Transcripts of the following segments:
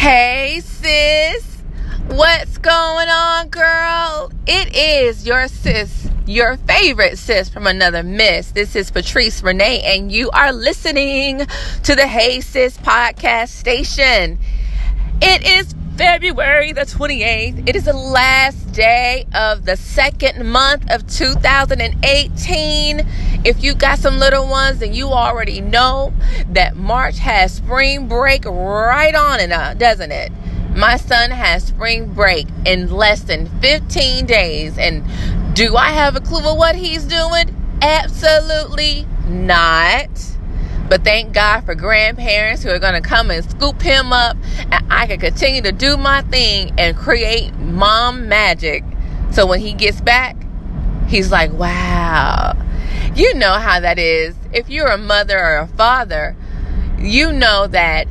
Hey, sis. What's going on, girl? It is your sis, your favorite sis from another miss. This is Patrice Renee, and you are listening to the Hey Sis podcast station. It is February the 28th. It is the last day of the second month of 2018. If you got some little ones, then you already know that March has spring break right on it, uh, doesn't it? My son has spring break in less than 15 days. And do I have a clue of what he's doing? Absolutely not. But thank God for grandparents who are going to come and scoop him up, and I can continue to do my thing and create mom magic. So when he gets back, he's like, wow. You know how that is. If you're a mother or a father, you know that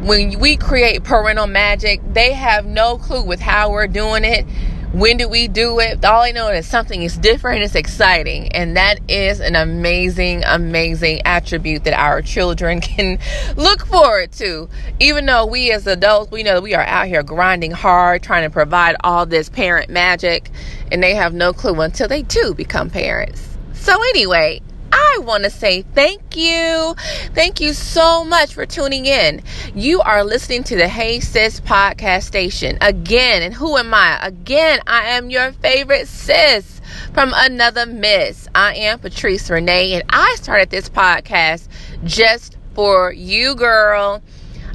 when we create parental magic, they have no clue with how we're doing it when do we do it? All I know is something is different, it's exciting. And that is an amazing, amazing attribute that our children can look forward to. Even though we as adults, we know that we are out here grinding hard, trying to provide all this parent magic, and they have no clue until they too become parents. So, anyway, I want to say thank you. Thank you so much for tuning in. You are listening to the Hey Sis podcast station again. And who am I? Again, I am your favorite sis from another miss. I am Patrice Renee, and I started this podcast just for you, girl.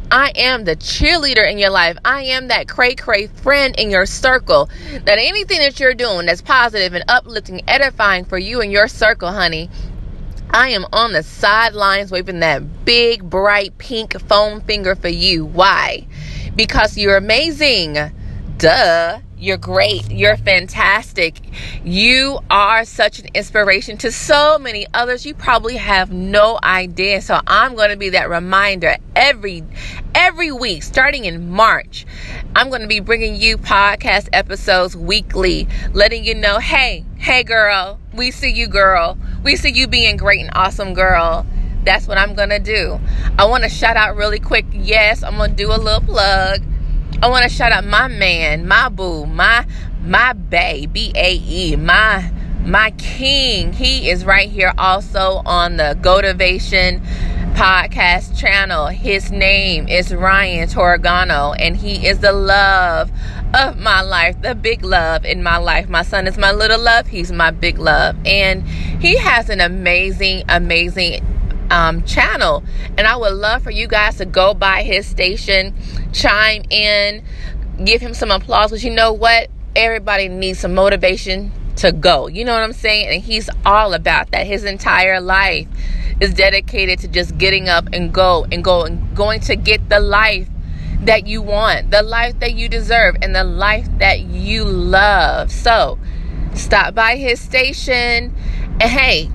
I am the cheerleader in your life. I am that cray cray friend in your circle. That anything that you're doing that's positive and uplifting, edifying for you and your circle, honey, I am on the sidelines waving that big, bright pink foam finger for you. Why? Because you're amazing. Duh. You're great. You're fantastic. You are such an inspiration to so many others. You probably have no idea. So I'm going to be that reminder every every week starting in March. I'm going to be bringing you podcast episodes weekly, letting you know, "Hey, hey girl, we see you girl. We see you being great and awesome girl." That's what I'm going to do. I want to shout out really quick. Yes, I'm going to do a little plug I want to shout out my man, my boo, my my bae, B A E, my my king. He is right here also on the Gotivation podcast channel. His name is Ryan Torregano, and he is the love of my life, the big love in my life. My son is my little love, he's my big love. And he has an amazing, amazing um, channel. And I would love for you guys to go by his station, chime in, give him some applause. Because you know what? Everybody needs some motivation to go. You know what I'm saying? And he's all about that. His entire life is dedicated to just getting up and go and go and going to get the life that you want, the life that you deserve, and the life that you love. So stop by his station and hey,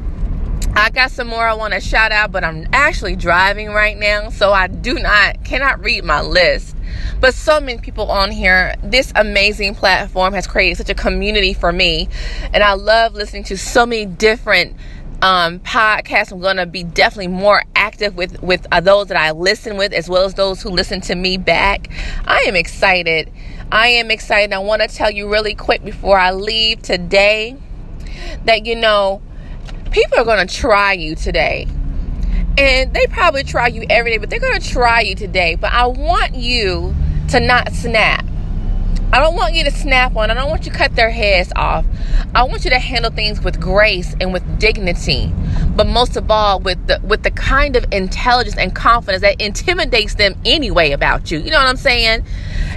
I got some more I want to shout out, but I'm actually driving right now, so I do not cannot read my list. But so many people on here, this amazing platform has created such a community for me, and I love listening to so many different um, podcasts. I'm going to be definitely more active with with uh, those that I listen with, as well as those who listen to me back. I am excited. I am excited. I want to tell you really quick before I leave today that you know people are going to try you today. And they probably try you every day, but they're going to try you today. But I want you to not snap. I don't want you to snap on. I don't want you to cut their heads off. I want you to handle things with grace and with dignity, but most of all with the with the kind of intelligence and confidence that intimidates them anyway about you. You know what I'm saying?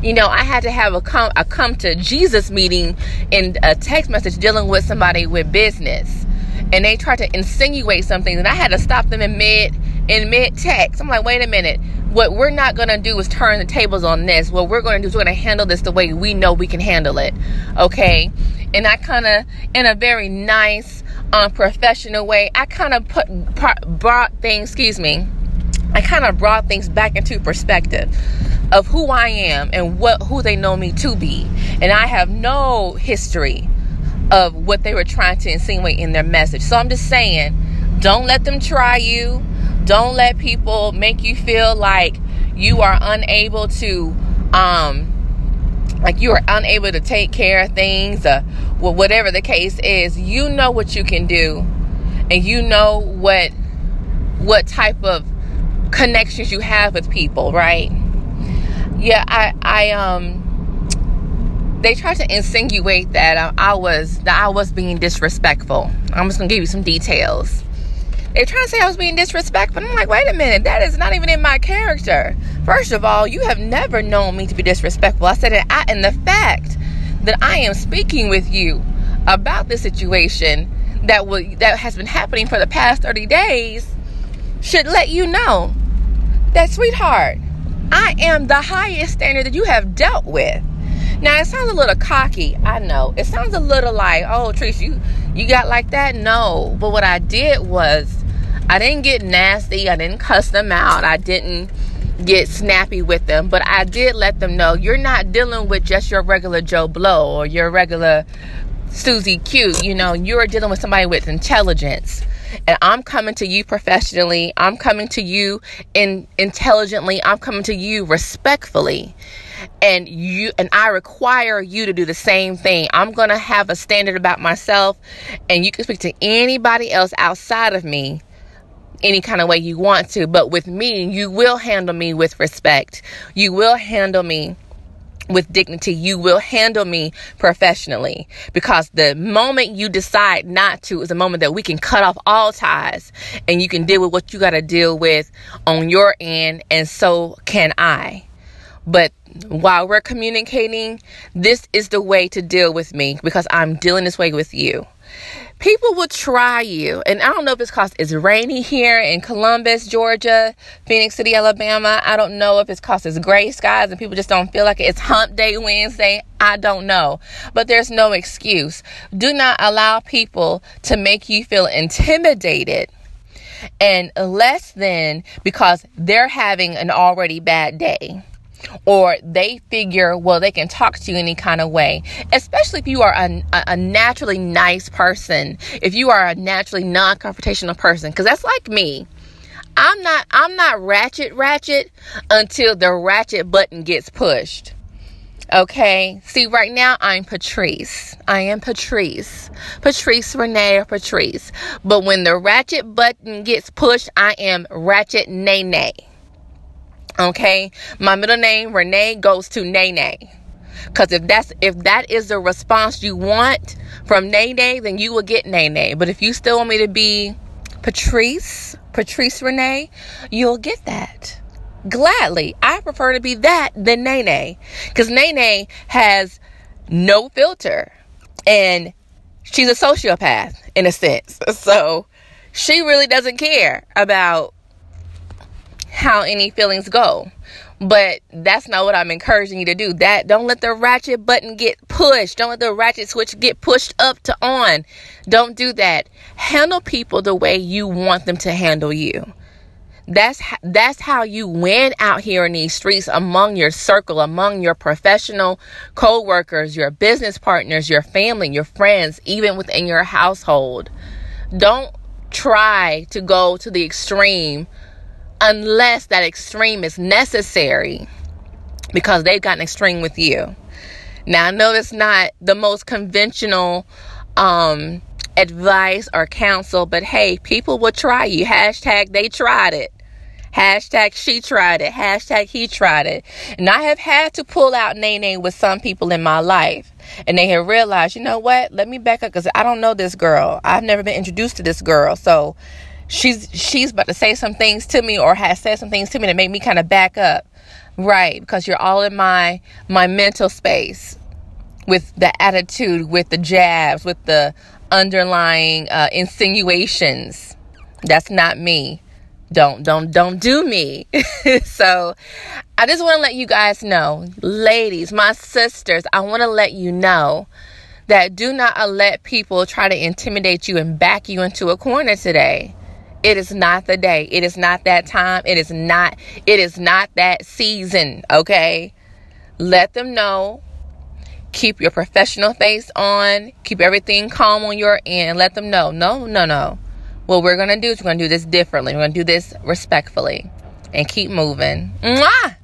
You know, I had to have a come a come to Jesus meeting in a text message dealing with somebody with business and they tried to insinuate something and I had to stop them in mid in mid text. I'm like, wait a minute. What we're not gonna do is turn the tables on this. What we're gonna do is we're gonna handle this the way we know we can handle it. Okay. And I kinda in a very nice, um, professional way, I kinda put brought things, excuse me. I kind of brought things back into perspective of who I am and what who they know me to be. And I have no history of what they were trying to insinuate in their message. So I'm just saying, don't let them try you. Don't let people make you feel like you are unable to um like you are unable to take care of things or whatever the case is. You know what you can do and you know what what type of connections you have with people right? Yeah i i um they tried to insinuate that I, I was that i was being disrespectful. I'm just gonna give you some details they're trying to say I was being disrespectful. I'm like, wait a minute, that is not even in my character. First of all, you have never known me to be disrespectful. I said it, I, and the fact that I am speaking with you about this situation that will that has been happening for the past 30 days should let you know that, sweetheart, I am the highest standard that you have dealt with. Now it sounds a little cocky, I know. It sounds a little like, oh, Trish, you you got like that? No. But what I did was I didn't get nasty. I didn't cuss them out. I didn't get snappy with them, but I did let them know you're not dealing with just your regular Joe Blow or your regular Susie Q. You know, you're dealing with somebody with intelligence. And I'm coming to you professionally. I'm coming to you in intelligently. I'm coming to you respectfully. And you and I require you to do the same thing. I'm going to have a standard about myself and you can speak to anybody else outside of me any kind of way you want to. But with me, you will handle me with respect. You will handle me with dignity. You will handle me professionally because the moment you decide not to is a moment that we can cut off all ties and you can deal with what you got to deal with on your end, and so can I. But while we're communicating, this is the way to deal with me because I'm dealing this way with you people will try you. And I don't know if it's because it's rainy here in Columbus, Georgia, Phenix City, Alabama. I don't know if it's because it's gray skies and people just don't feel like it. it's hump day Wednesday. I don't know. But there's no excuse. Do not allow people to make you feel intimidated and less than because they're having an already bad day or they figure, well, they can talk to you any kind of way, especially if you are a, a naturally nice person, if you are a naturally non confrontational person, because that's like me. I'm not I'm not ratchet ratchet until the ratchet button gets pushed. Okay. See, right now I'm Patrice. I am Patrice. Patrice Renee or Patrice. But when the ratchet button gets pushed, I am Ratchet Nene. Okay, my middle name Renee goes to Nene. Cause if that's if that is the response you want from Nene, then you will get Nene. But if you still want me to be Patrice, Patrice Renee, you'll get that. Gladly. I prefer to be that than Nene. Cause Nene has no filter. And she's a sociopath in a sense. So she really doesn't care about how any feelings go. But that's not what I'm encouraging you to do. That don't let the ratchet button get pushed. Don't let the ratchet switch get pushed up to on. Don't do that. Handle people the way you want them to handle you. That's that's how you win out here in these streets among your circle, among your professional co-workers, your business partners, your family, your friends, even within your household. Don't try to go to the extreme unless that extreme is necessary because they've gotten extreme with you. Now, I know it's not the most conventional um, advice or counsel, but hey, people will try you. Hashtag they tried it. Hashtag she tried it. Hashtag he tried it. And I have had to pull out Nene with some people in my life. And they have realized, you know what? Let me back up because I don't know this girl. I've never been introduced to this girl. So she's she's about to say some things to me or has said some things to me that make me kind of back up. Right because you're all in my my mental space with the attitude with the jabs with the underlying uh, insinuations. That's not me. Don't don't don't do me. So i just want to let you guys know ladies my sisters i want to let you know that do not let people try to intimidate you and back you into a corner today it is not the day. It is not that time. It is not it is not that season, okay? Let them know. Keep your professional face on. Keep everything calm on your end. Let them know. No, no, no. What we're going to do is we're going to do this differently. We're going to do this respectfully and keep moving. Mwah!